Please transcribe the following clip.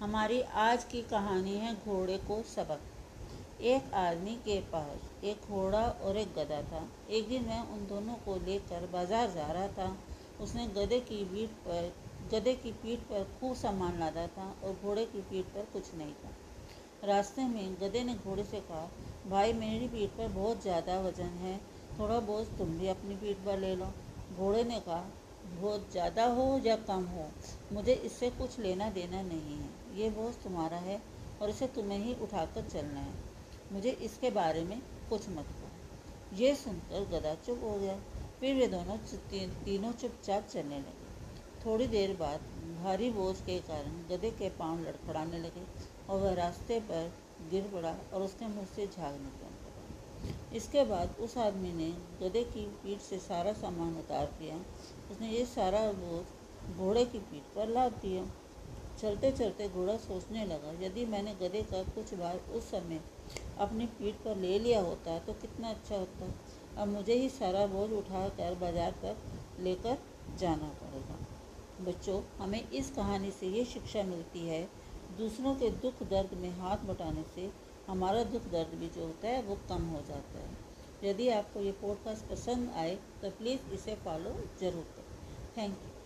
हमारी आज की कहानी है घोड़े को सबक। एक आदमी के पास एक घोड़ा और एक गधा था। एक दिन मैं उन दोनों को लेकर बाज़ार जा रहा था। उसने गधे की पीठ पर, गधे की पीठ पर खूब सामान लादा था और घोड़े की पीठ पर कुछ नहीं था। रास्ते में गधे ने घोड़े से कहा, भाई, मेरी पीठ पर बहुत ज़्यादा वज़न है। थोड़ा बहुत तुम भी अपनी पीठ पर ले लो। घोड़े ने कहा बहुत ज़्यादा हो या कम हो मुझे इससे कुछ लेना देना नहीं है। ये बोझ तुम्हारा है और इसे तुम्हें ही उठाकर चलना है। मुझे इसके बारे में कुछ मत कहो। ये सुनकर गदा चुप हो गया। फिर वे दोनों ती, तीनों चुपचाप चलने लगे। थोड़ी देर बाद भारी बोझ के कारण गधे के पाँव लड़खड़ाने लगे और वह रास्ते पर गिर पड़ा और उसके मुँह से झाग निकला इसके बाद उस आदमी ने गधे की पीठ से सारा सामान उतार दिया। उसने ये सारा बोझ घोड़े की पीठ पर लाद दिया। चलते चलते घोड़ा सोचने लगा, यदि मैंने गधे का कुछ बार उस समय अपनी पीठ पर ले लिया होता तो कितना अच्छा होता। अब मुझे ही सारा बोझ उठाकर बाज़ार तक लेकर जाना पड़ेगा। बच्चों, हमें इस कहानी से ये शिक्षा मिलती है, दूसरों के दुख दर्द में हाथ बटाने से हमारा दुख दर्द भी जो होता है, वो कम हो जाता है। यदि आपको ये पॉडकास्ट पसंद आए तो प्लीज़ इसे फॉलो ज़रूर करें। Thank you